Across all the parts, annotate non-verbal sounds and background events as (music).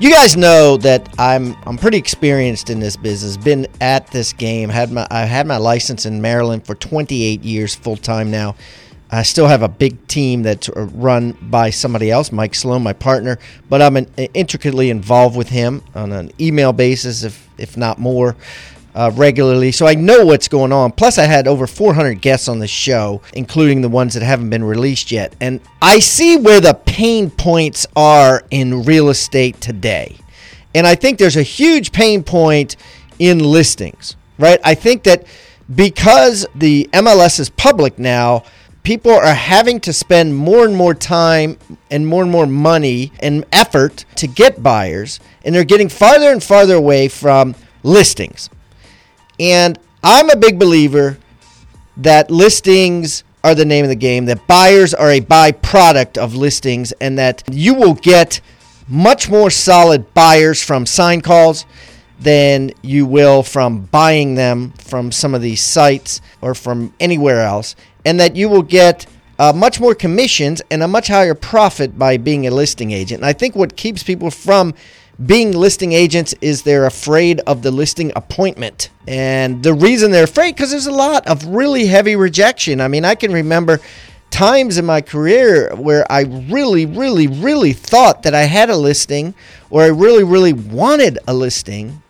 You guys know that I'm I'm pretty experienced in this business. Been at this game. Had my I had my license in Maryland for 28 years full time now. I still have a big team that's uh, run by somebody else, Mike Sloan, my partner, but I'm an, intricately involved with him on an email basis, if if not more uh, regularly, so I know what's going on. Plus, I had over 400 guests on the show, including the ones that haven't been released yet. And I see where the pain points are in real estate today. And I think there's a huge pain point in listings, right? I think that because the MLS is public now, people are having to spend more and more time and more and more money and effort to get buyers, and they're getting farther and farther away from listings. And I'm a big believer that listings are the name of the game, that buyers are a byproduct of listings, and that you will get much more solid buyers from sign calls than you will from buying them from some of these sites or from anywhere else, and that you will get uh, much more commissions and a much higher profit by being a listing agent. And I think what keeps people from being listing agents is they're afraid of the listing appointment. And the reason they're afraid because there's a lot of really heavy rejection. I mean, I can remember times in my career where I really, really, really thought that I had a listing or I really, really wanted a listing.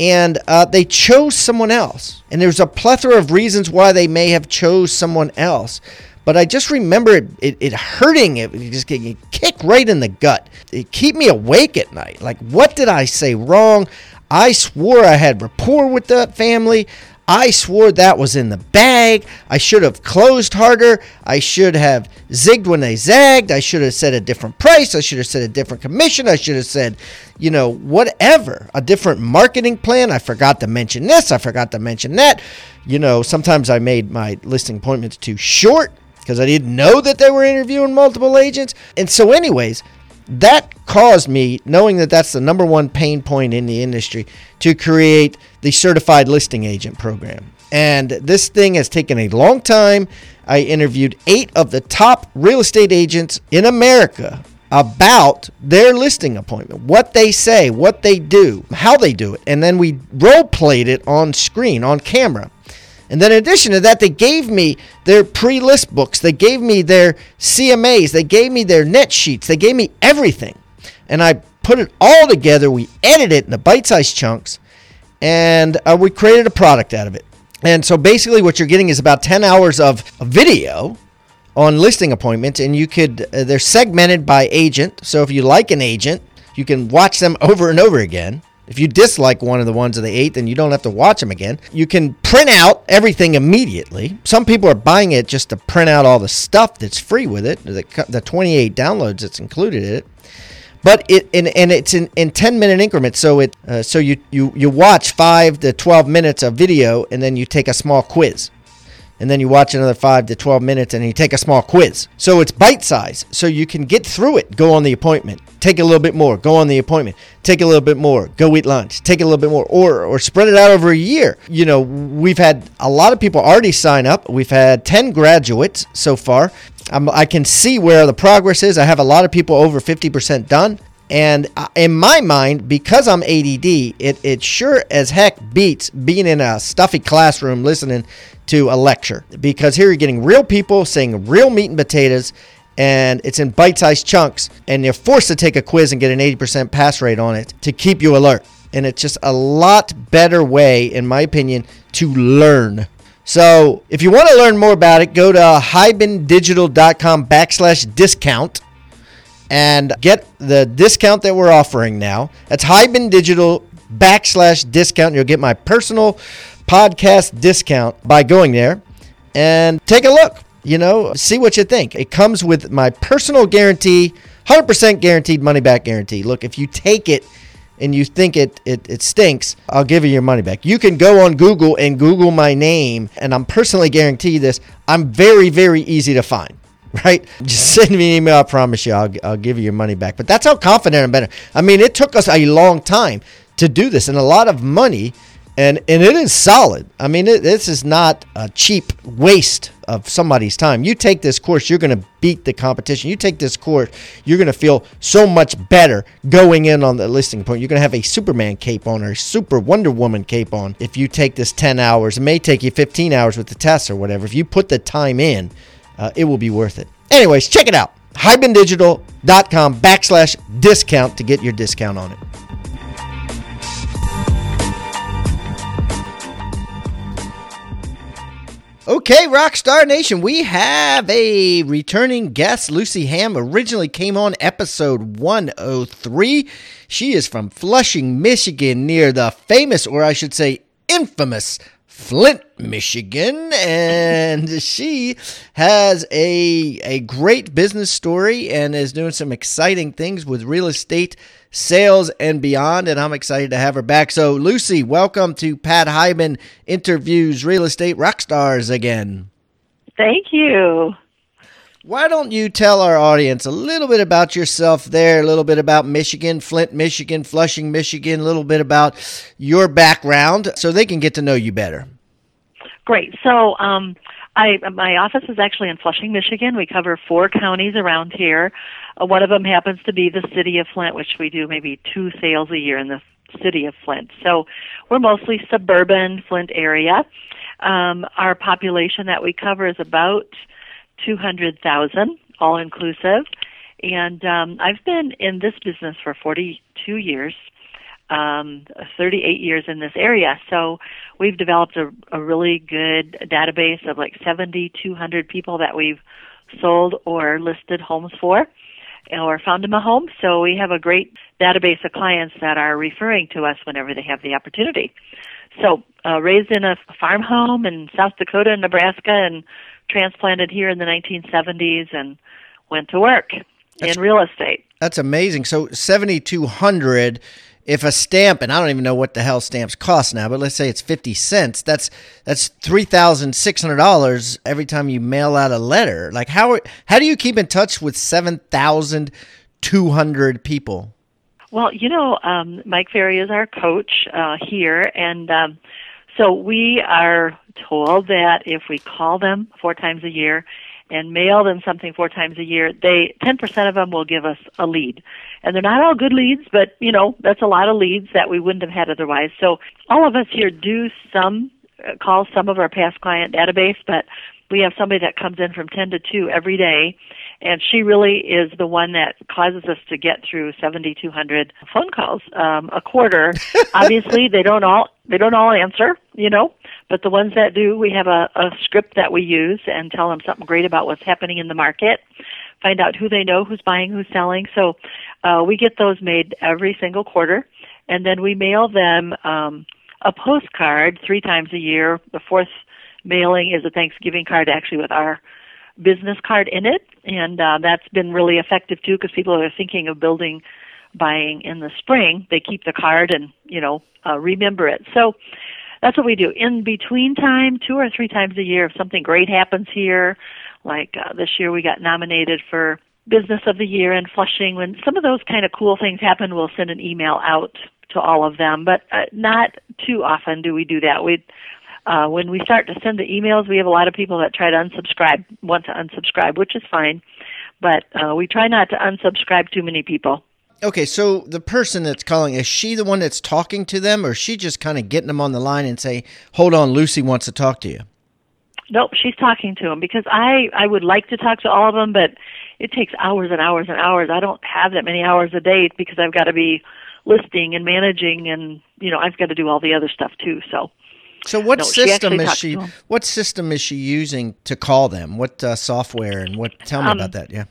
And uh, they chose someone else. And there's a plethora of reasons why they may have chose someone else. But I just remember it, it, it hurting. It just getting kick right in the gut. It keep me awake at night. Like, what did I say wrong? I swore I had rapport with that family. I swore that was in the bag. I should have closed harder. I should have zigged when they zagged. I should have said a different price. I should have said a different commission. I should have said, you know, whatever, a different marketing plan. I forgot to mention this. I forgot to mention that. You know, sometimes I made my listing appointments too short because I didn't know that they were interviewing multiple agents. And so, anyways, that caused me, knowing that that's the number one pain point in the industry, to create the certified listing agent program. And this thing has taken a long time. I interviewed eight of the top real estate agents in America about their listing appointment, what they say, what they do, how they do it. And then we role played it on screen, on camera. And then in addition to that, they gave me their pre-list books. They gave me their CMAs. They gave me their net sheets. They gave me everything. And I put it all together. We edited it into bite-sized chunks. And uh, we created a product out of it. And so basically what you're getting is about 10 hours of video on listing appointments. And you could, uh, they're segmented by agent. So if you like an agent, you can watch them (laughs) over and over again. If you dislike one of the ones of the eight, then you don't have to watch them again. You can print out everything immediately. Some people are buying it just to print out all the stuff that's free with it, the, the 28 downloads that's included in it. But it and, and it's in, in 10 minute increments. So it uh, so you, you you watch five to 12 minutes of video and then you take a small quiz and then you watch another 5 to 12 minutes and you take a small quiz. So it's bite size. So you can get through it, go on the appointment, take a little bit more, go on the appointment, take a little bit more, go eat lunch, take a little bit more, or, or spread it out over a year. You know, we've had a lot of people already sign up. We've had 10 graduates so far. I'm, I can see where the progress is. I have a lot of people over 50% done. And uh, in my mind, because I'm ADD, it, it sure as heck beats being in a stuffy classroom listening to a lecture. Because here you're getting real people saying real meat and potatoes, and it's in bite sized chunks, and you're forced to take a quiz and get an 80% pass rate on it to keep you alert. And it's just a lot better way, in my opinion, to learn. So if you want to learn more about it, go to hibandigital.com backslash discount and get the discount that we're offering now. That's Hiban Digital backslash discount. You'll get my personal podcast discount by going there and take a look. You know, see what you think. It comes with my personal guarantee, 100% guaranteed money back guarantee. Look, if you take it and you think it, it, it stinks, I'll give you your money back. You can go on Google and Google my name, and I'm personally guarantee this. I'm very, very easy to find (laughs) right? Just (laughs) send me an email. I promise you, I'll, I'll give you your money back. But that's how confident I'm better. I mean, it took us a long time to do this and a lot of money and and it is solid. I mean, it, this is not a cheap waste of somebody's time. You take this course, you're going to beat the competition. You take this course, you're going to feel so much better going in on the listing point. You're going to have a Superman cape on or a Super Wonder Woman cape on if you take this 10 hours. It may take you 15 hours with the test or whatever. If you put the time in, uh, it will be worth it. Anyways, check it out. HibanDigital.com backslash discount to get your discount on it. Okay, Rockstar Nation, we have a returning guest. Lucy Ham originally came on episode 103. She is from Flushing, Michigan, near the famous, or I should say, infamous Flint, Michigan, and (laughs) she has a a great business story and is doing some exciting things with real estate sales and beyond. And I'm excited to have her back. So, Lucy, welcome to Pat Hiban interviews real estate rock stars again. Thank you. Why don't you tell our audience a little bit about yourself there, a little bit about Michigan, Flint, Michigan, Flushing, Michigan, a little bit about your background so they can get to know you better? Great. So, um, I my office is actually in Flushing, Michigan. We cover four counties around here. Uh, one of them happens to be the city of Flint, which we do maybe two sales a year in the city of Flint. So we're mostly suburban Flint area. Um, our population that we cover is about 200,000, all inclusive. And um, I've been in this business for 42 years, um, 38 years in this area. So we've developed a, a really good database of like 7,200 people that we've sold or listed homes for or found them a home. So we have a great database of clients that are referring to us whenever they have the opportunity. So uh, raised in a farm home in South Dakota and Nebraska and transplanted here in the 1970s and went to work that's, in real estate. That's amazing. So 7,200 if a stamp and I don't even know what the hell stamps cost now, but let's say it's 50 cents, that's that's $3,600 every time you mail out a letter. Like how how do you keep in touch with 7,200 people? Well, you know, um, Mike Ferry is our coach uh, here, and um, so we are told that if we call them four times a year and mail them something four times a year, they 10% of them will give us a lead. And they're not all good leads, but you know, that's a lot of leads that we wouldn't have had otherwise. So all of us here do some uh, call some of our past client database, but we have somebody that comes in from 10 to 2 every day and she really is the one that causes us to get through 7200 phone calls um a quarter (laughs) obviously they don't all they don't all answer you know but the ones that do, we have a, a script that we use and tell them something great about what's happening in the market. Find out who they know, who's buying, who's selling. So uh, we get those made every single quarter, and then we mail them um, a postcard three times a year. The fourth mailing is a Thanksgiving card, actually, with our business card in it, and uh, that's been really effective too because people are thinking of building buying in the spring. They keep the card and you know uh, remember it. So that's what we do. In between time, two or three times a year, if something great happens here, like uh, this year we got nominated for Business of the Year in Flushing. When some of those kind of cool things happen, we'll send an email out to all of them, but uh, not too often do we do that. We uh, when we start to send the emails, we have a lot of people that try to unsubscribe, want to unsubscribe, which is fine, but uh, we try not to unsubscribe too many people. Okay, so the person that's calling is she the one that's talking to them, or is she just kind of getting them on the line and say, "Hold on, Lucy wants to talk to you"? Nope, she's talking to them because I I would like to talk to all of them, but it takes hours and hours and hours. I don't have that many hours a day because I've got to be listing and managing, and you know I've got to do all the other stuff too. So. So what no, system is she? What system is she using to call them? What uh, software and what? Tell me um, about that. Yeah.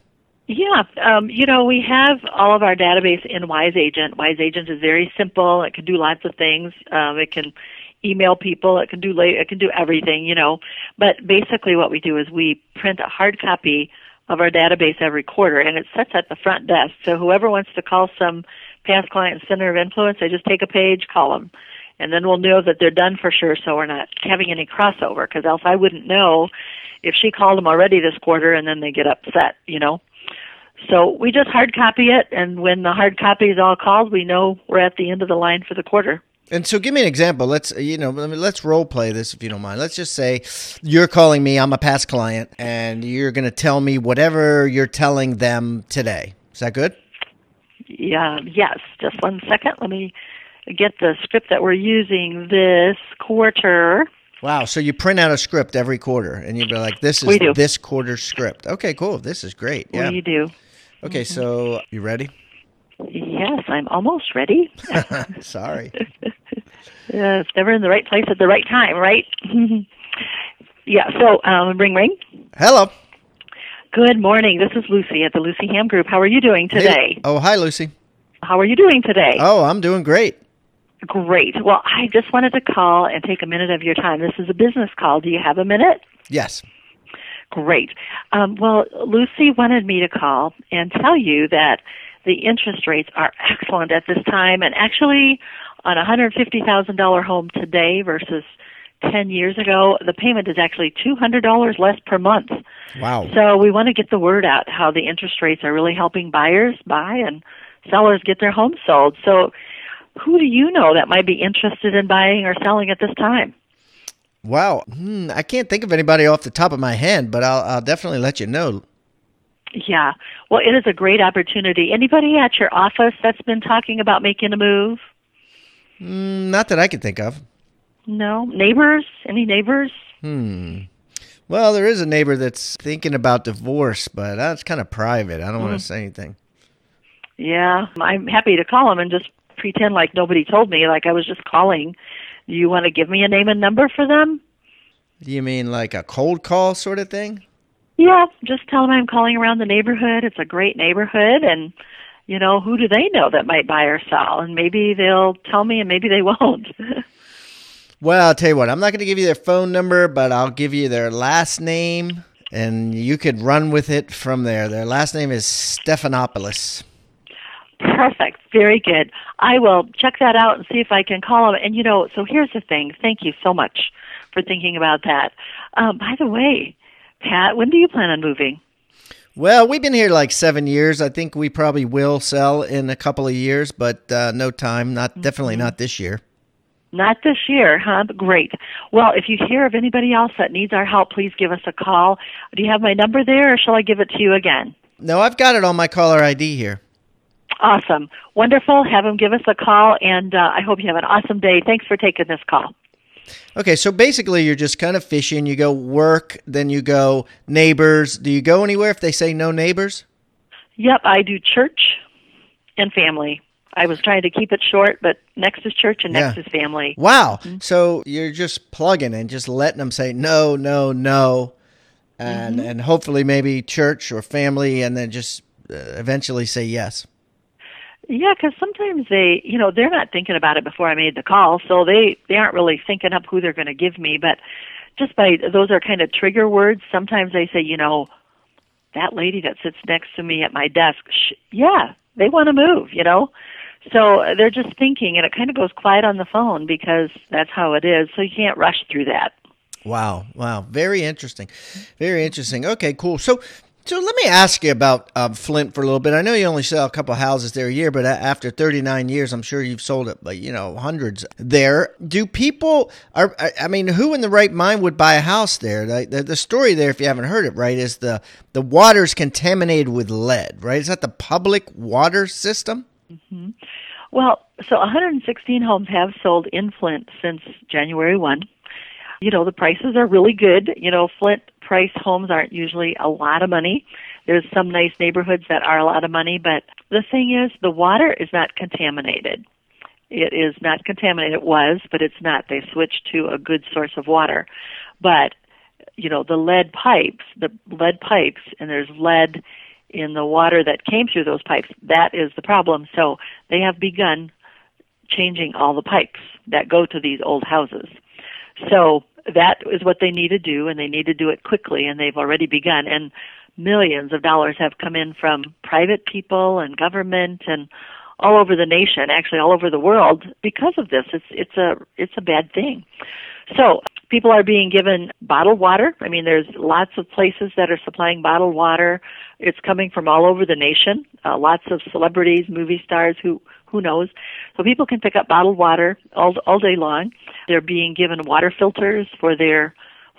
Yeah, um, you know, we have all of our database in Wise Agent. Wise Agent is very simple. It can do lots of things. Um, it can email people. It can do late. It can do everything, you know. But basically, what we do is we print a hard copy of our database every quarter, and it sits at the front desk. So whoever wants to call some past client center of influence, they just take a page, call them, and then we'll know that they're done for sure. So we're not having any crossover, because else I wouldn't know if she called them already this quarter, and then they get upset, you know. So we just hard copy it, and when the hard copy is all called, we know we're at the end of the line for the quarter. And so, give me an example. Let's you know, let's role play this if you don't mind. Let's just say you're calling me. I'm a past client, and you're going to tell me whatever you're telling them today. Is that good? Yeah. Yes. Just one second. Let me get the script that we're using this quarter. Wow. So you print out a script every quarter, and you'll be like, "This is this quarter's script." Okay. Cool. This is great. Yeah. We do. Okay. Mm-hmm. So you ready? Yes, I'm almost ready. (laughs) (laughs) Sorry. yeah, it's never in the right place at the right time, right? (laughs) yeah, so um, ring ring. Hello. Good morning. This is Lucy at the Lucy Ham Group. How are you doing today? Hey. Oh, hi, Lucy. How are you doing today? Oh, I'm doing great. Great. Well, I just wanted to call and take a minute of your time. This is a business call. Do you have a minute? Yes. Great. Um, well, Lucy wanted me to call and tell you that the interest rates are excellent at this time, and actually, on a hundred fifty thousand dollar home today versus ten years ago, the payment is actually two hundred dollars less per month. Wow! So we want to get the word out how the interest rates are really helping buyers buy and sellers get their homes sold. So, who do you know that might be interested in buying or selling at this time? Wow, hmm, I can't think of anybody off the top of my head, but I'll, I'll definitely let you know. Yeah. Well, it is a great opportunity. Anybody at your office that's been talking about making a move? Mm, not that I can think of. No. Neighbors? Any neighbors? Hmm. Well, there is a neighbor that's thinking about divorce, but that's kind of private. I don't mm. want to say anything. Yeah. I'm happy to call him and just pretend like nobody told me, like I was just calling. Do you want to give me a name and number for them? Do you mean like a cold call sort of thing? Yeah, just tell them I'm calling around the neighborhood. It's a great neighborhood, and you know who do they know that might buy or sell, and maybe they'll tell me, and maybe they (laughs) won't. well, I'll tell you what. I'm not going to give you their phone number, but I'll give you their last name, and you could run with it from there. Their last name is Stephanopoulos. Perfect. Very good. I will check that out and see if I can call them. And you know, so here's the thing. Thank you so much for thinking about that. Um, by the way, Pat, when do you plan on moving? Well, we've been here like seven years. I think we probably will sell in a couple of years, but uh, no time. Not mm-hmm. definitely not this year. Not this year, huh? Great. Well, if you hear of anybody else that needs our help, please give us a call. Do you have my number there, or shall I give it to you again? No, I've got it on my caller ID here. Awesome. Wonderful. Have them give us a call, and uh, I hope you have an awesome day. Thanks for taking this call. Okay, so basically you're just kind of fishing. You go work, then you go neighbors. Do you go anywhere if they say no neighbors? Yep, I do church and family. I was trying to keep it short, but next is church and next yeah. is family. Wow. Mm-hmm. So you're just plugging and just letting them say no, no, no. And mm-hmm. and hopefully maybe church or family and then just uh, eventually say yes. Yeah, because sometimes they, you know, they're not thinking about it before I made the call, so they they aren't really thinking up who they're going to give me. But just by those are kind of trigger words. Sometimes they say, you know, that lady that sits next to me at my desk, sh- yeah, they want to move, you know. So uh, they're just thinking, and it kind of goes quiet on the phone because that's how it is. So you can't rush through that. Wow, wow, very interesting, very interesting. Okay, cool. So so let me ask you about uh, Flint for a little bit. I know you only sell a couple houses there a year, but after 39 years, I'm sure you've sold it, but you know, hundreds there. Do people are? I mean, who in the right mind would buy a house there? The, the, the story there, if you haven't heard it, right, is the the water's contaminated with lead, right? Is that the public water system? Mm-hmm. Well, so 116 homes have sold in Flint since January 1. You know, the prices are really good. You know, Flint price homes aren't usually a lot of money. There's some nice neighborhoods that are a lot of money, but the thing is, the water is not contaminated. It is not contaminated. It was, but it's not. They switched to a good source of water. But, you know, the lead pipes, the lead pipes, and there's lead in the water that came through those pipes. That is the problem. So they have begun changing all the pipes that go to these old houses. So that is what they need to do, and they need to do it quickly, and they've already begun. And millions of dollars have come in from private people and government and all over the nation, actually all over the world, because of this. It's it's a it's a bad thing. So people are being given bottled water. I mean, there's lots of places that are supplying bottled water. It's coming from all over the nation. Uh, lots of celebrities, movie stars who who knows. So people can pick up bottled water all all day long. They're being given water filters for their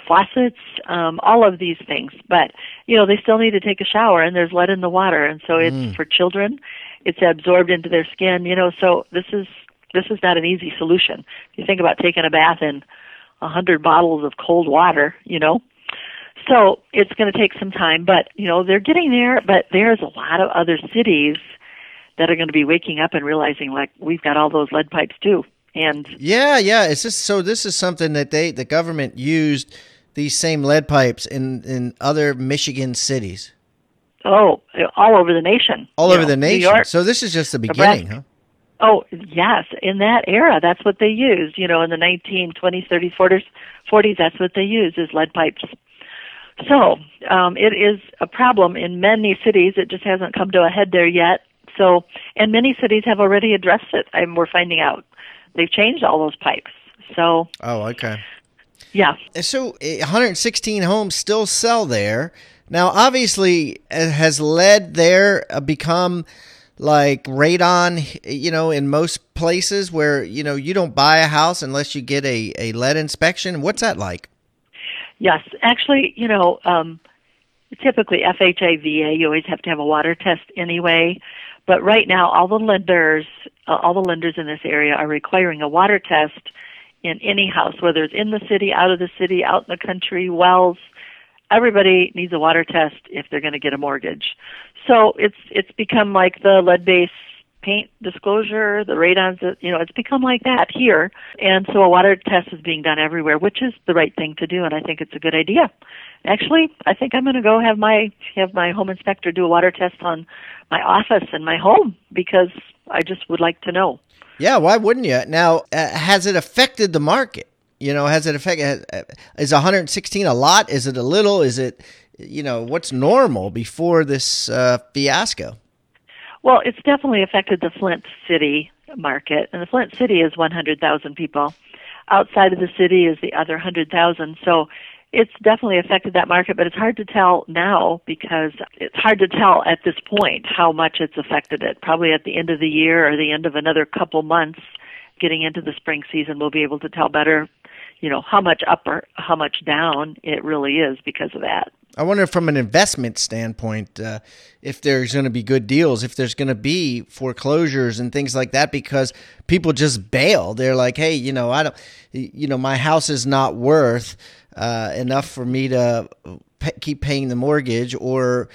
faucets, um, all of these things. But you know, they still need to take a shower, and there's lead in the water, and so it's mm. for children. It's absorbed into their skin. You know, so this is this is not an easy solution. You think about taking a bath in a hundred bottles of cold water, you know. So it's going to take some time, but you know they're getting there. But there's a lot of other cities that are going to be waking up and realizing like we've got all those lead pipes too. And yeah, yeah, it's just so this is something that they the government used these same lead pipes in in other Michigan cities. Oh, all over the nation. All over know, the nation. York, so this is just the beginning, huh? Oh, yes. In that era, that's what they used. You know, in the 1920s, 30s, 40s, 40s that's what they used is lead pipes. So um, it is a problem in many cities. It just hasn't come to a head there yet. So, and many cities have already addressed it. And we're finding out they've changed all those pipes. So. Oh, okay. Yeah. So 116 homes still sell there. Now, obviously, has lead there uh, become like radon, you know, in most places where, you know, you don't buy a house unless you get a, a lead inspection? What's that like? Yes. Actually, you know, um, typically FHA, VA, you always have to have a water test anyway. But right now, all the lenders, uh, all the lenders in this area are requiring a water test in any house, whether it's in the city, out of the city, out in the country, wells. Everybody needs a water test if they're going to get a mortgage. So it's it's become like the lead based paint disclosure, the radons, you know, it's become like that here. And so a water test is being done everywhere, which is the right thing to do, and I think it's a good idea. Actually, I think I'm going to go have my have my home inspector do a water test on my office and my home because I just would like to know. Yeah, why wouldn't you? Now, uh, has it affected the market? You know, has it affected? Uh, is 116 a lot? Is it a little? Is it, you know, what's normal before this uh, fiasco? Well, it's definitely affected the Flint City market, and the Flint City is 100,000 people. Outside of the city is the other 100,000. So it's definitely affected that market, but it's hard to tell now because it's hard to tell at this point how much it's affected it. Probably at the end of the year or the end of another couple months, getting into the spring season, we'll be able to tell better, you know, how much up or how much down it really is because of that. I wonder from an investment standpoint uh, if there's going to be good deals, if there's going to be foreclosures and things like that, because people just bail. They're like, hey, you know, I don't, you know, my house is not worth uh, enough for me to pay, keep paying the mortgage or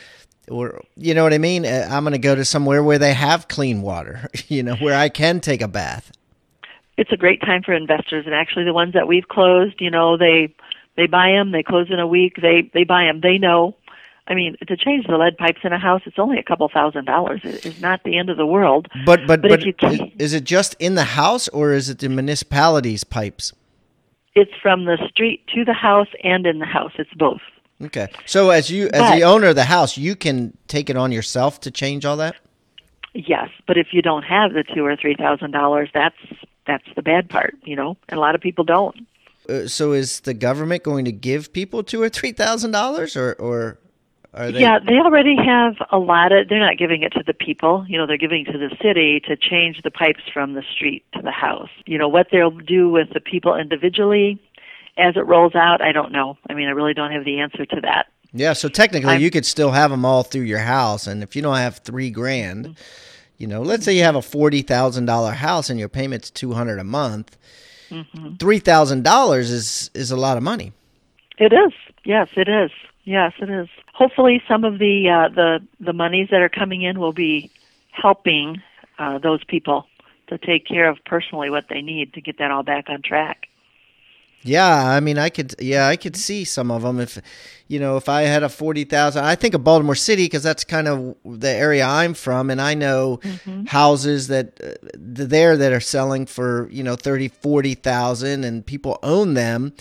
or you know what I mean? Uh, I'm going to go to somewhere where they have clean water, (laughs) you know, where I can take a bath. It's a great time for investors and actually the ones that we've closed, you know, they they buy them, they close in a week, they they buy them, they know I mean, to change the lead pipes in a house, it's only a couple thousand dollars. It's not the end of the world. But but but, but if you is, is it just in the house or is it the municipality's pipes? It's from the street to the house and in the house. It's both. Okay. So as you as but, the owner of the house, you can take it on yourself to change all that? Yes, but if you don't have the 2 or 3000 dollars, that's that's the bad part, you know. And a lot of people don't. Uh, so is the government going to give people 2 or 3000 dollars or or they? Yeah, they already have a lot of. They're not giving it to the people. You know, they're giving to the city to change the pipes from the street to the house. You know what they'll do with the people individually as it rolls out. I don't know. I mean, I really don't have the answer to that. Yeah, so technically, I'm, you could still have them all through your house, and if you don't have three grand, mm-hmm. you know, let's say you have a forty thousand dollar house and your payment's two hundred a month. Mm-hmm. thousand dollars is is a lot of money. It is. Yes, it is. Yes, it is. Hopefully, some of the uh, the the monies that are coming in will be helping uh, those people to take care of personally what they need to get that all back on track. Yeah, I mean, I could. Yeah, I could see some of them if, you know, if I had a forty thousand. I think of Baltimore City because that's kind of the area I'm from, and I know mm-hmm. houses that uh, there that are selling for you know thirty, forty thousand, and people own them.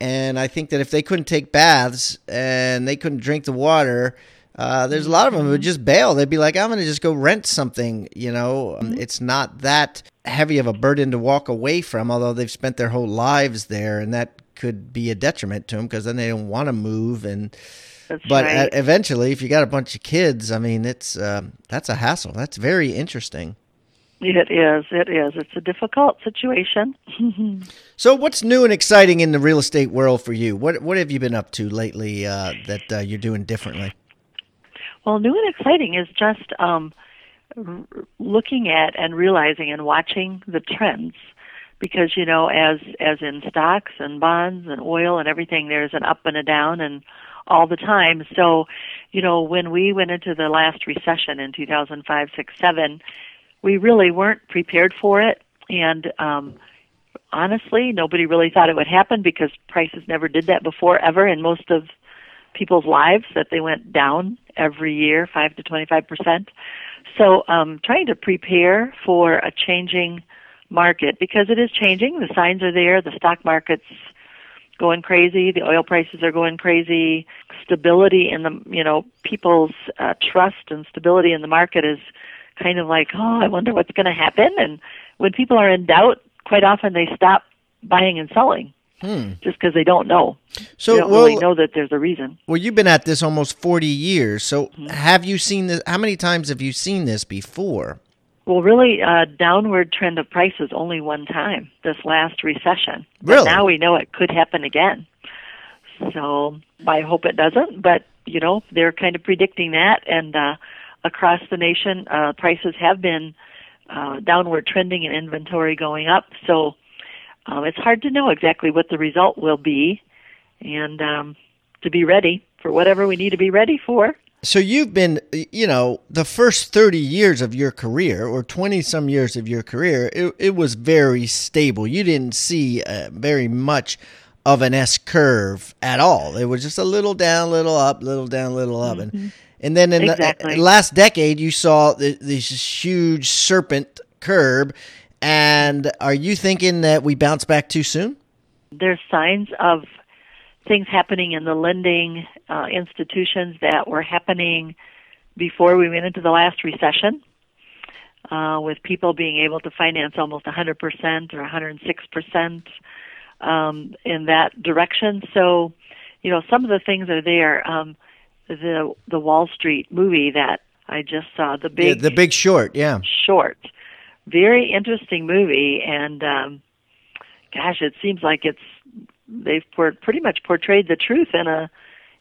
And I think that if they couldn't take baths and they couldn't drink the water, uh, there's a lot of them who would just bail. They'd be like, I'm going to just go rent something. You know, mm-hmm. it's not that heavy of a burden to walk away from, although they've spent their whole lives there, and that could be a detriment to them because then they don't want to move. And that's but right. eventually, if you got a bunch of kids, I mean, it's uh, that's a hassle. That's very interesting. It is. It is. It's a difficult situation. (laughs) so, what's new and exciting in the real estate world for you? What What have you been up to lately uh, that uh, you're doing differently? Well, new and exciting is just um, r- looking at and realizing and watching the trends, because you know, as as in stocks and bonds and oil and everything, there's an up and a down and all the time. So, you know, when we went into the last recession in 2005, 6, 7, we really weren't prepared for it, and um, honestly, nobody really thought it would happen because prices never did that before ever in most of people's lives that they went down every year, five to twenty-five percent. So, um, trying to prepare for a changing market because it is changing. The signs are there. The stock market's going crazy. The oil prices are going crazy. Stability in the you know people's uh, trust and stability in the market is kind of like, oh, I wonder what's going to happen. And when people are in doubt, quite often they stop buying and selling. Hmm. Just because they don't know, so they don't well, really know that there's a reason. Well, you've been at this almost forty years. So, mm-hmm. have you seen this? How many times have you seen this before? Well, really, a downward trend of prices only one time, this last recession. Really? But now we know it could happen again. So I hope it doesn't, but you know they're kind of predicting that, and uh, across the nation, uh, prices have been uh, downward trending and inventory going up. So um, it's hard to know exactly what the result will be, and um, to be ready for whatever we need to be ready for. So you've been, you know, the first 30 years of your career or 20 some years of your career, it, it was very stable. You didn't see uh, very much of an S curve at all. It was just a little down, little up, little down, little up. Mm-hmm. And, and then in exactly. the last decade, you saw this huge serpent curve and are you thinking that we bounce back too soon? There's signs of things happening in the lending uh, institutions that were happening before we went into the last recession, uh, with people being able to finance almost 100% or 106% um, in that direction. So, you know, some of the things are there. Um, the the Wall Street movie that I just saw, the big yeah, the Big Short, yeah, short very interesting movie, and um, gosh, it seems like it's they've pretty much portrayed the truth in a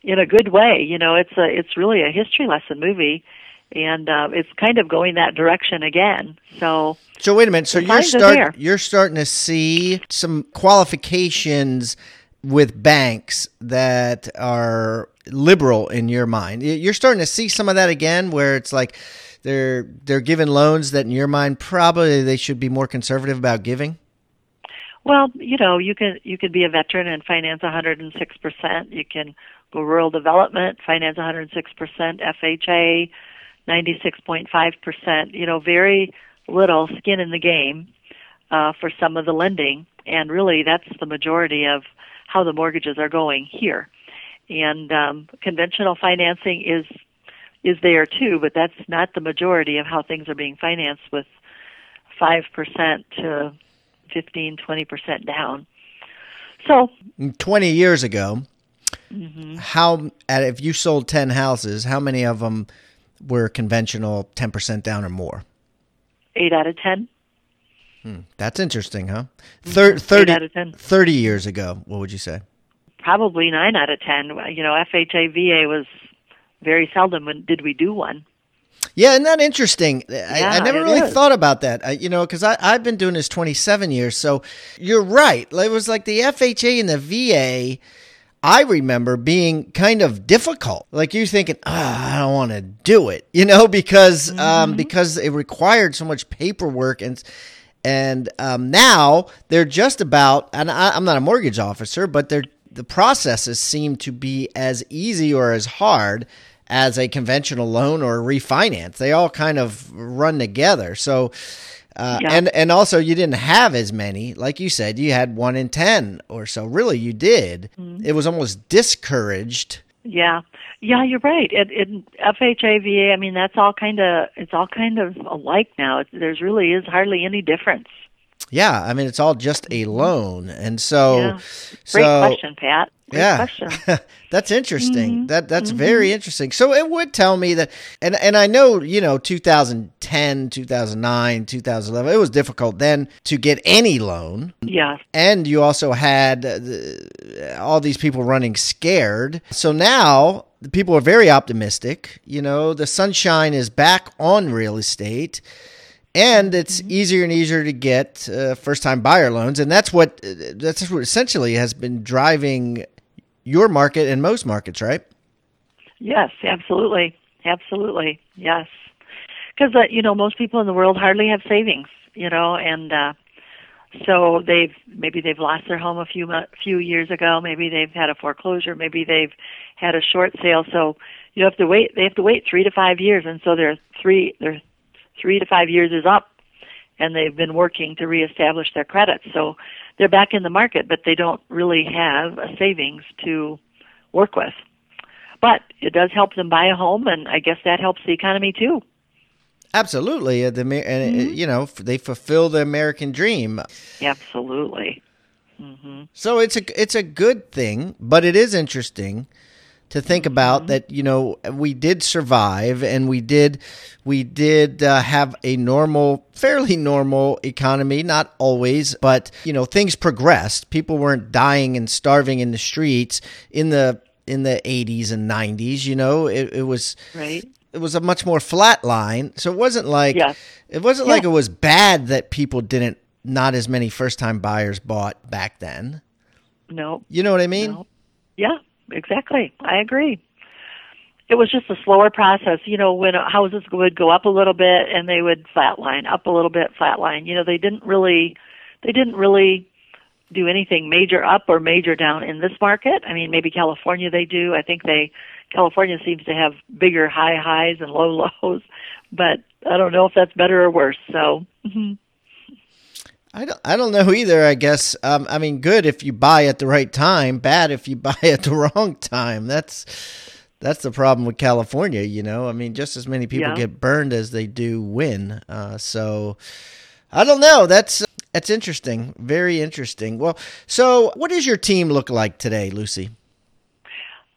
in a good way. You know, it's a it's really a history lesson movie, and uh, it's kind of going that direction again. So, so wait a minute. So you're start you're starting to see some qualifications with banks that are liberal in your mind. You're starting to see some of that again, where it's like they're they're giving loans that in your mind probably they should be more conservative about giving? Well, you know, you can you can be a veteran and finance 106 percent. You can go rural development, finance 106 percent. FHA, 96.5 percent. You know, very little skin in the game uh, for some of the lending, and really that's the majority of how the mortgages are going here. And um, conventional financing is is there too, but that's not the majority of how things are being financed with 5% to 15, 20% down. So, 20 years ago, mm-hmm. how if you sold 10 houses, how many of them were conventional 10% down or more? 8 out of 10. Hmm, that's interesting, huh? Mm-hmm. Thir- 30, out of 10. 30 years ago, what would you say? Probably 9 out of 10. You know, FHA VA was very seldom when, did we do one. Yeah, isn't that interesting? I, I never really is. thought about that. I, you know, because I've been doing this 27 years. So you're right. It was like the FHA and the VA. I remember being kind of difficult. Like you're thinking, oh, I don't want to do it, (laughs) you know, because um, mm-hmm. um, because it required so much paperwork and and um, now they're just about. And I, I'm not a mortgage officer, but they're the processes seem to be as easy or as hard as a conventional loan or refinance. They all kind of run together. So. Uh, Yeah. And and also you didn't have as many, like you said, you had one in ten or so. Really, you did. It was almost discouraged Yeah, yeah, you're right. It, it FHA, VA. I mean, that's all kind of it's all kind of alike now. It, there's really is hardly any difference. Yeah, I mean it's all just a loan, and so Yeah. Great so question, Pat. Great yeah, (laughs) that's interesting. Mm-hmm. That that's very interesting. So it would tell me that, and and I know you know 2010, 2009, 2011. It was difficult then to get any loan, yeah, and you also had uh, all these people running scared. So now the people are very optimistic. You know, the sunshine is back on real estate. And it's easier and easier to get uh, first-time buyer loans, and that's what uh, that's what essentially has been driving your market and most markets, right? yes, absolutely, absolutely, yes. Because uh, you know most people in the world hardly have savings, you know, and uh, so they've maybe they've lost their home a few few years ago. Maybe they've had a foreclosure. Maybe they've had a short sale. So you have to wait. They have to wait three to five years, and so they're three. They're three to five years is up, and they've been working to reestablish their credit. So they're back in the market, but they don't really have a savings to work with. But it does help them buy a home, and I guess that helps the economy too. Absolutely, and uh, you know they fulfill the American dream. Absolutely. mhm So it's a it's a good thing, but it is interesting to think about that. You know, we did survive, and we did we did uh, have a normal, fairly normal economy. Not always, but you know, things progressed. People weren't dying and starving in the streets in the in the 80s and 90s. You know, it, it was Right. it was a much more flat line. So it wasn't like Yes. it wasn't Yeah. like it was bad that people didn't not as many first time buyers bought back then. No. You know what I mean? No. Yeah, exactly. I agree. It was just a slower process. You know, when houses would go up a little bit and they would flatline, up a little bit, flatline. You know, they didn't really, they didn't really do anything major up or major down in this market. I mean, maybe California they do. I think they, California seems to have bigger high highs and low (laughs) lows, but I don't know if that's better or worse. So, mhm. I don't, I don't know either. I guess. Um, I mean, good if you buy at the right time. Bad if you (laughs) buy at the wrong time. That's that's the problem with California. You know, I mean, just as many people Yeah. get burned as they do win. Uh, so I don't know. That's that's interesting. Very interesting. Well, so what does your team look like today, Lucy?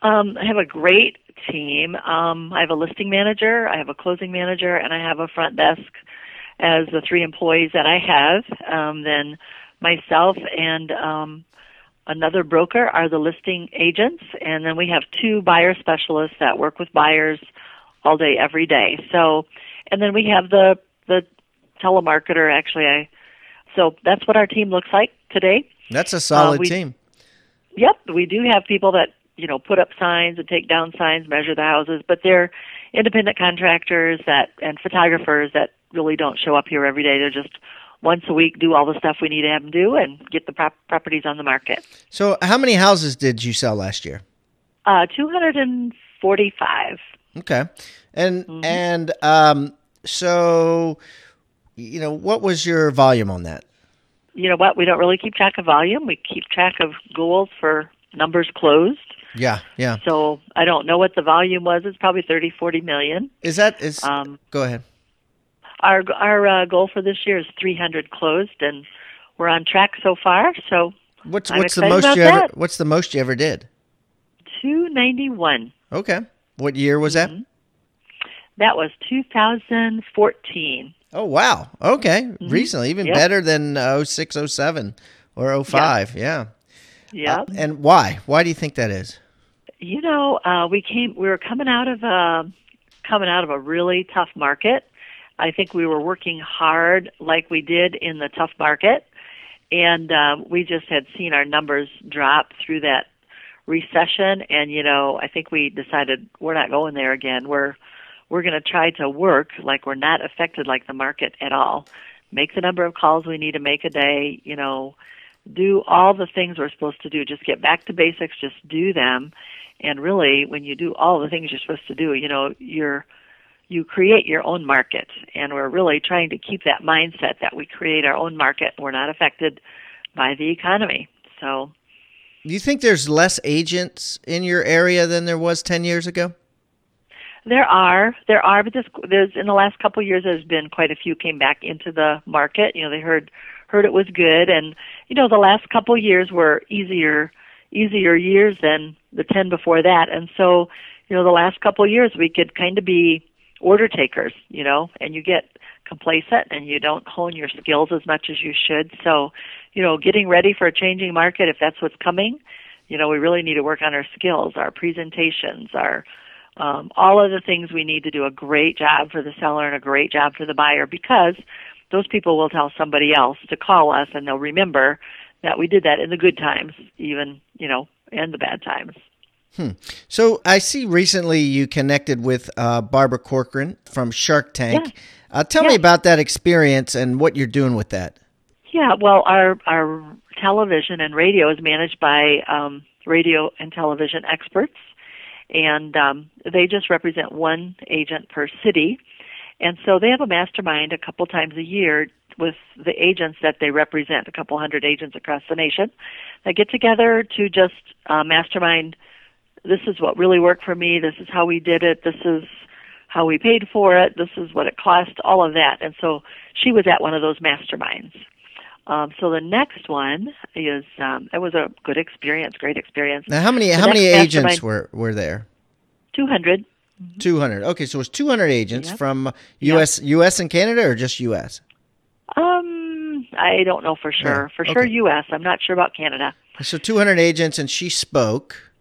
Um, I have a great team. Um, I have a listing manager, I have a closing manager, and I have a front desk as the three employees that I have. Um, then myself and um, another broker are the listing agents, and then we have two buyer specialists that work with buyers all day, every day. So, and then we have the the telemarketer. Actually, I so that's what our team looks like today. That's a solid we- team. Yep, we do have people that you know put up signs and take down signs, measure the houses, but they're independent contractors that and photographers that really don't show up here every day. They're just once a week do all the stuff we need to have them do and get the prop- properties on the market. So, how many houses did you sell last year? Uh, two hundred and forty-five. Okay, and Mm-hmm. and um, so you know, what was your volume on that? You know what? We don't really keep track of volume. We keep track of goals for numbers closed. Yeah, yeah. So I don't know what the volume was. It's probably thirty, forty million. Is that is? Um, go ahead. Our our uh, goal for this year is 300 closed, and we're on track so far. So What's I'm what's the most you ever? What's the most you ever did? 291. Okay. What year was Mm-hmm. that? That was 2014. Oh wow. Okay. Recently, even Mm-hmm. Yep. better than uh, 06, 07 or 05. Yeah. Yeah. Uh, and why? Why do you think that is? you know, uh, we came. We were coming out of a coming out of a really tough market. I think we were working hard, like we did in the tough market, and um, we just had seen our numbers drop through that recession. And you know, I think we decided we're not going there again. We're we're going to try to work like we're not affected like the market at all. make the number of calls we need to make a day, you know, do all the things we're supposed to do. Just get back to basics, just do them. And really, when you do all the things you're supposed to do, you know, you're you create your own market. And we're really trying to keep that mindset that we create our own market. We're not affected by the economy. So, do you think there's less agents in your area than there was 10 years ago? There are, there are, but this, there's in the last couple of years, there's been quite a few came back into the market. You know, they heard heard it was good, and you know, the last couple of years were easier easier years than the ten before that, and so you know, the last couple of years we could kind of be order takers, you know, and you get complacent and you don't hone your skills as much as you should. So, you know, getting ready for a changing market, if that's what's coming, you know, we really need to work on our skills, our presentations, our um, all of the things we need to do a great job for the seller and a great job for the buyer because those people will tell somebody else to call us and they'll remember that we did that in the good times, even, you know, and the bad times. Hmm. So I see recently you connected with uh, Barbara Corcoran from Shark Tank. Yeah. Uh, tell yeah. me about that experience and what you're doing with that. Yeah, well, our our television and radio is managed by um, radio and television experts, and um, they just represent one agent per city. And so they have a mastermind a couple times a year with the agents that they represent, a couple hundred agents across the nation, that get together to just uh, mastermind this is what really worked for me, this is how we did it, this is how we paid for it, this is what it cost, all of that. And so she was at one of those masterminds. Um, so the next one is um, it was a good experience, great experience. Now, how many the how many agents were were there? Two hundred. Two hundred. Okay, so it's two hundred agents yep. from U.S. Yep. U.S. and Canada, or just U.S. Um, I don't know for sure. Yeah. For okay. sure, U.S. I'm not sure about Canada. So two hundred agents, and she spoke.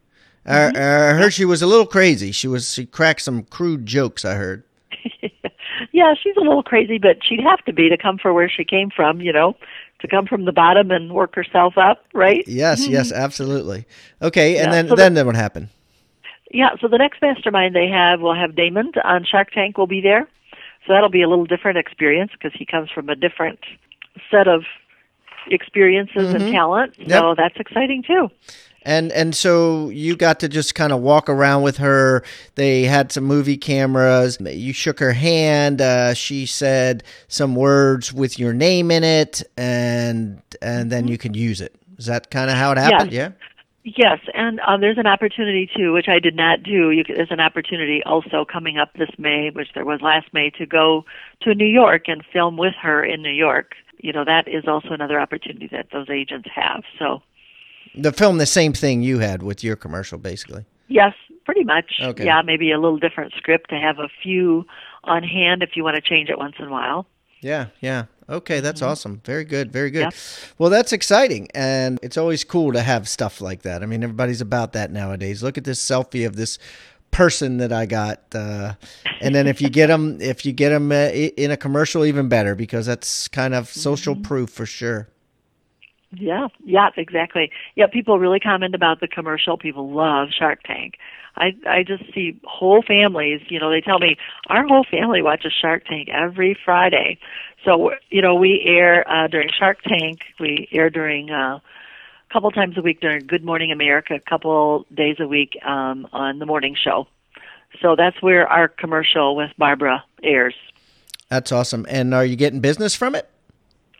Uh, mm-hmm. I heard she was a little crazy. She was she cracked some crude jokes. I heard. (laughs) yeah, she's a little crazy, but she'd have to be to come from where she came from. You know, to come from the bottom and work herself up, right? Yes, mm-hmm. yes, absolutely. Okay, and yeah, then so then the, then what happened? Yeah, so the next mastermind they have will have Daymond on Shark Tank will be there. So that'll be a little different experience because he comes from a different set of experiences mm-hmm. and talent. So that's exciting too and and so you got to just kind of walk around with her. They had some movie cameras. You shook her hand. Uh, she said some words with your name in it, and and then mm-hmm. you can use it. Is that kind of how it happened? Yeah. Yes, and um, there's an opportunity too, which I did not do. You, there's an opportunity also coming up this May, which there was last May, to go to New York and film with her in New York. You know, that is also another opportunity that those agents have. So the film the same thing you had with your commercial, basically. Yes, pretty much. Okay. Yeah, maybe a little different script to have a few on hand if you want to change it once in a while. Yeah, yeah. Okay, that's mm-hmm. awesome. Very good, very good. Yeah. Well, that's exciting, and it's always cool to have stuff like that. I mean, everybody's about that nowadays. Look at this selfie of this person that I got, uh, and then if you get (laughs) them, if you get them uh, in a commercial, even better because that's kind of social mm-hmm. proof for sure. Yeah, yeah, exactly. Yeah, people really comment about the commercial. People love Shark Tank. I I just see whole families. You know, they tell me our whole family watches Shark Tank every Friday. So you know, we air uh, during Shark Tank. We air during uh, a couple times a week during Good Morning America, a couple days a week um, on the morning show. So that's where our commercial with Barbara airs. That's awesome. And are you getting business from it?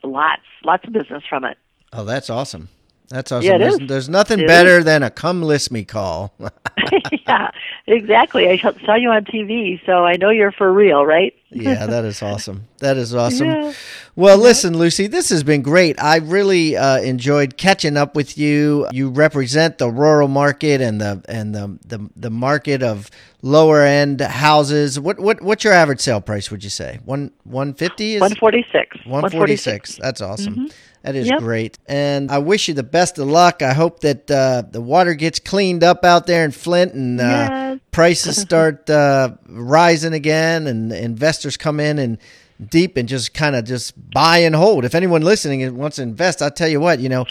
Lots, lots of business from it. Oh, that's awesome. That's awesome. Yeah, there's, there's, nothing it better is. than a come list me call. (laughs) (laughs) yeah, exactly. I saw you on TV, so I know you're for real, right? yeah, that is (laughs) awesome. That is awesome. Yeah. Well, listen, Lucy, this has been great. I really uh, enjoyed catching up with you. You represent the rural market and the and the the, the market of lower end houses. What what what's your average sale price? Would you say one one fifty? One forty six. One forty six. That's awesome. Mm-hmm. That is yep. great. And I wish you the best of luck. I hope that uh, the water gets cleaned up out there in Flint and uh, yes. prices (laughs) start uh, rising again and investors come in and deep and just kind of just buy and hold. If anyone listening wants to invest, I'll tell you what, you know,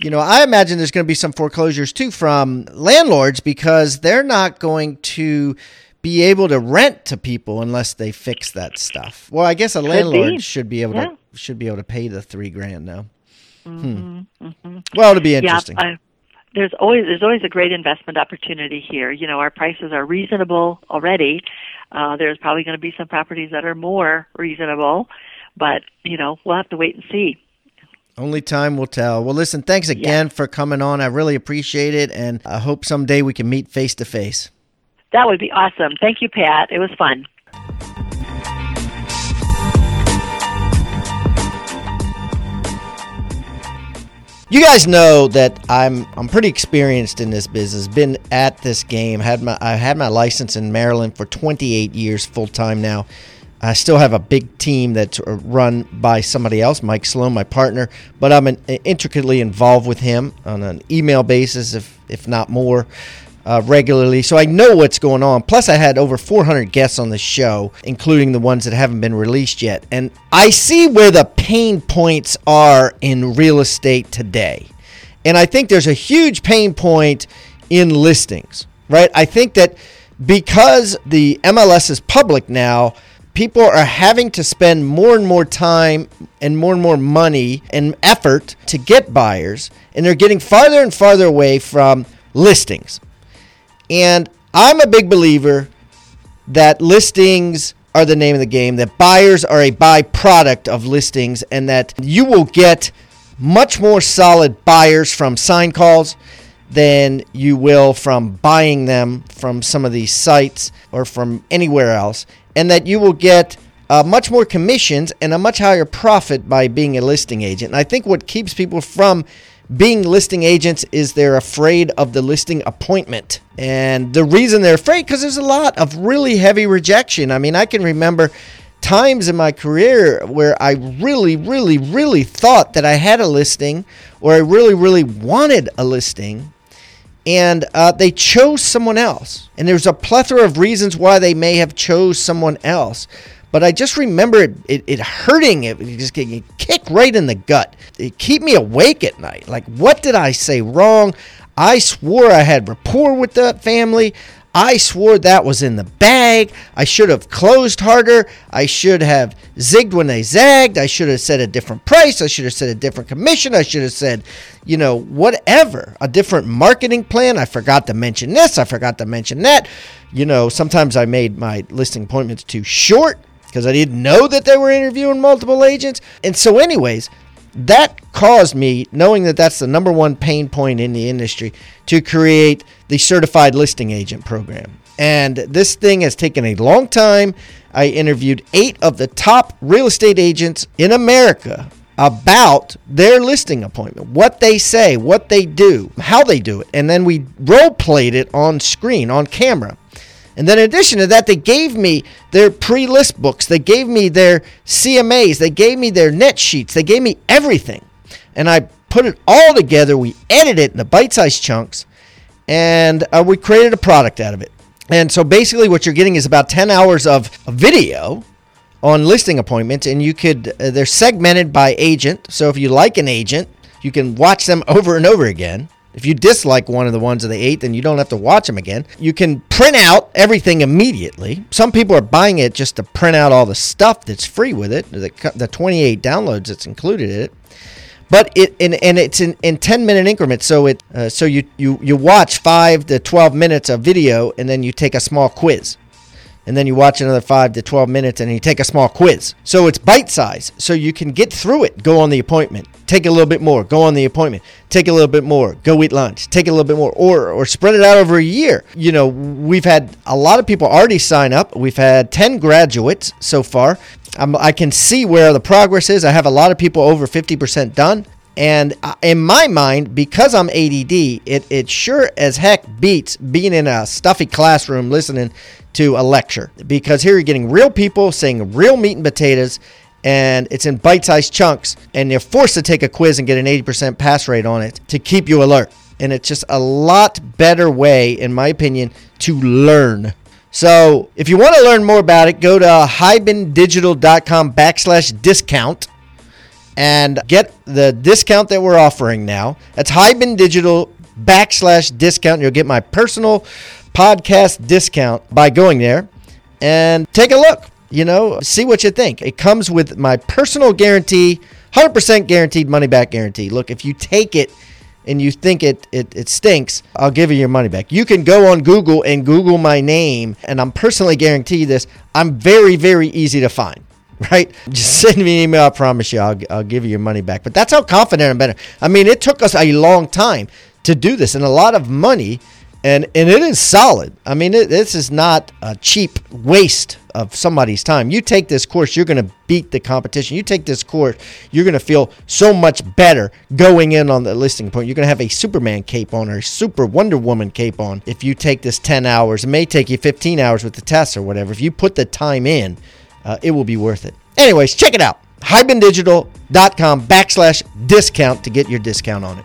you know, I imagine there's going to be some foreclosures too from landlords because they're not going to be able to rent to people unless they fix that stuff. Well, I guess a landlord should be able yeah. to should be able to pay the three grand now. Hmm hmm Well, it'll be interesting. Yeah, I, there's always there's always a great investment opportunity here. You know, our prices are reasonable already. Uh, there's probably going to be some properties that are more reasonable, but you know, we'll have to wait and see. Only time will tell. Well, listen, thanks again for coming on. I really appreciate it, and I hope someday we can meet face to face. That would be awesome. Thank you, Pat. It was fun. You guys know that I'm I'm pretty experienced in this business. Been at this game. Had my I had my license in Maryland for 28 years full time now. I still have a big team that's uh, run by somebody else, Mike Sloan, my partner, but I'm an, intricately involved with him on an email basis, if if not more uh, regularly, so I know what's going on. Plus, I had over 400 guests on the show, including the ones that haven't been released yet. And I see where the pain points are in real estate today. And I think there's a huge pain point in listings, right? I think that because the MLS is public now, people are having to spend more and more time and more and more money and effort to get buyers, and they're getting farther and farther away from listings. And I'm a big believer that listings are the name of the game, that buyers are a byproduct of listings, and that you will get much more solid buyers from sign calls than you will from buying them from some of these sites or from anywhere else, and that you will get uh, much more commissions and a much higher profit by being a listing agent. And I think what keeps people from being listing agents is they're afraid of the listing appointment. And the reason they're afraid because there's a lot of really heavy rejection. I mean, I can remember times in my career where I really, really, really thought that I had a listing or I really, really wanted a listing. And uh, they chose someone else. And there's a plethora of reasons why they may have chose someone else. But I just remember it, it, it hurting, it just getting kicked right in the gut. It keep me awake at night. Like, what did I say wrong? I swore I had rapport with the family. I swore that was in the bag. I should have closed harder. I should have zigged when they zagged. I should have said a different price. I should have said a different commission. I should have said, you know, whatever, a different marketing plan. I forgot to mention this. I forgot to mention that. You know, sometimes I made my listing appointments too short because I didn't know that they were interviewing multiple agents. And so, anyways, that caused me, knowing that that's the number one pain point in the industry, to create the certified listing agent program. And this thing has taken a long time. I interviewed eight of the top real estate agents in America about their listing appointment, what they say, what they do, how they do it. And then we role played it on screen, on camera. And then in addition to that, they gave me their pre-list books. They gave me their CMAs. They gave me their net sheets. They gave me everything. And I put it all together. We edited it into bite-sized chunks. And uh, we created a product out of it. And so basically what you're getting is about 10 hours of video on listing appointments. And you could, uh, they're segmented by agent. So if you like an agent, you can watch them (laughs) over and over again. If you dislike one of the ones of the eight, then you don't have to watch them again. You can print out everything immediately. Some people are buying it just to print out all the stuff that's free with it, the, the 28 downloads that's included in it. But it and, and it's in, in 10 minute increments. So it uh, so you, you you watch five to 12 minutes of video, and then you take a small quiz and then you watch another 5 to 12 minutes and you take a small quiz. So it's bite size. So you can get through it, go on the appointment, take a little bit more, go on the appointment, take a little bit more, go eat lunch, take a little bit more or or spread it out over a year. You know, we've had a lot of people already sign up. We've had 10 graduates so far. I'm, I can see where the progress is. I have a lot of people over 50% done. And uh, in my mind, because I'm ADD, it, it sure as heck beats being in a stuffy classroom listening to a lecture. Because here you're getting real people saying real meat and potatoes, and it's in bite sized chunks, and you're forced to take a quiz and get an 80% pass rate on it to keep you alert. And it's just a lot better way, in my opinion, to learn. So if you want to learn more about it, go to hibandigital.com backslash discount and get the discount that we're offering now. That's Hiban Digital backslash discount. You'll get my personal podcast discount by going there and take a look. You know, see what you think. It comes with my personal guarantee, 100% guaranteed money back guarantee. Look, if you take it and you think it, it, it stinks, I'll give you your money back. You can go on Google and Google my name, and I'm personally guarantee this. I'm very, very easy to find (laughs) right? Just (laughs) send me an email. I promise you, I'll, I'll give you your money back. But that's how confident I'm better. I mean, it took us a long time to do this and a lot of money, and and it is solid. I mean, it, this is not a cheap waste of somebody's time. You take this course, you're going to beat the competition. You take this course, you're going to feel so much better going in on the listing point. You're going to have a Superman cape on or a Super Wonder Woman cape on if you take this 10 hours. It may take you 15 hours with the test or whatever. If you put the time in, uh, it will be worth it. Anyways, check it out. HibanDigital.com backslash discount to get your discount on it.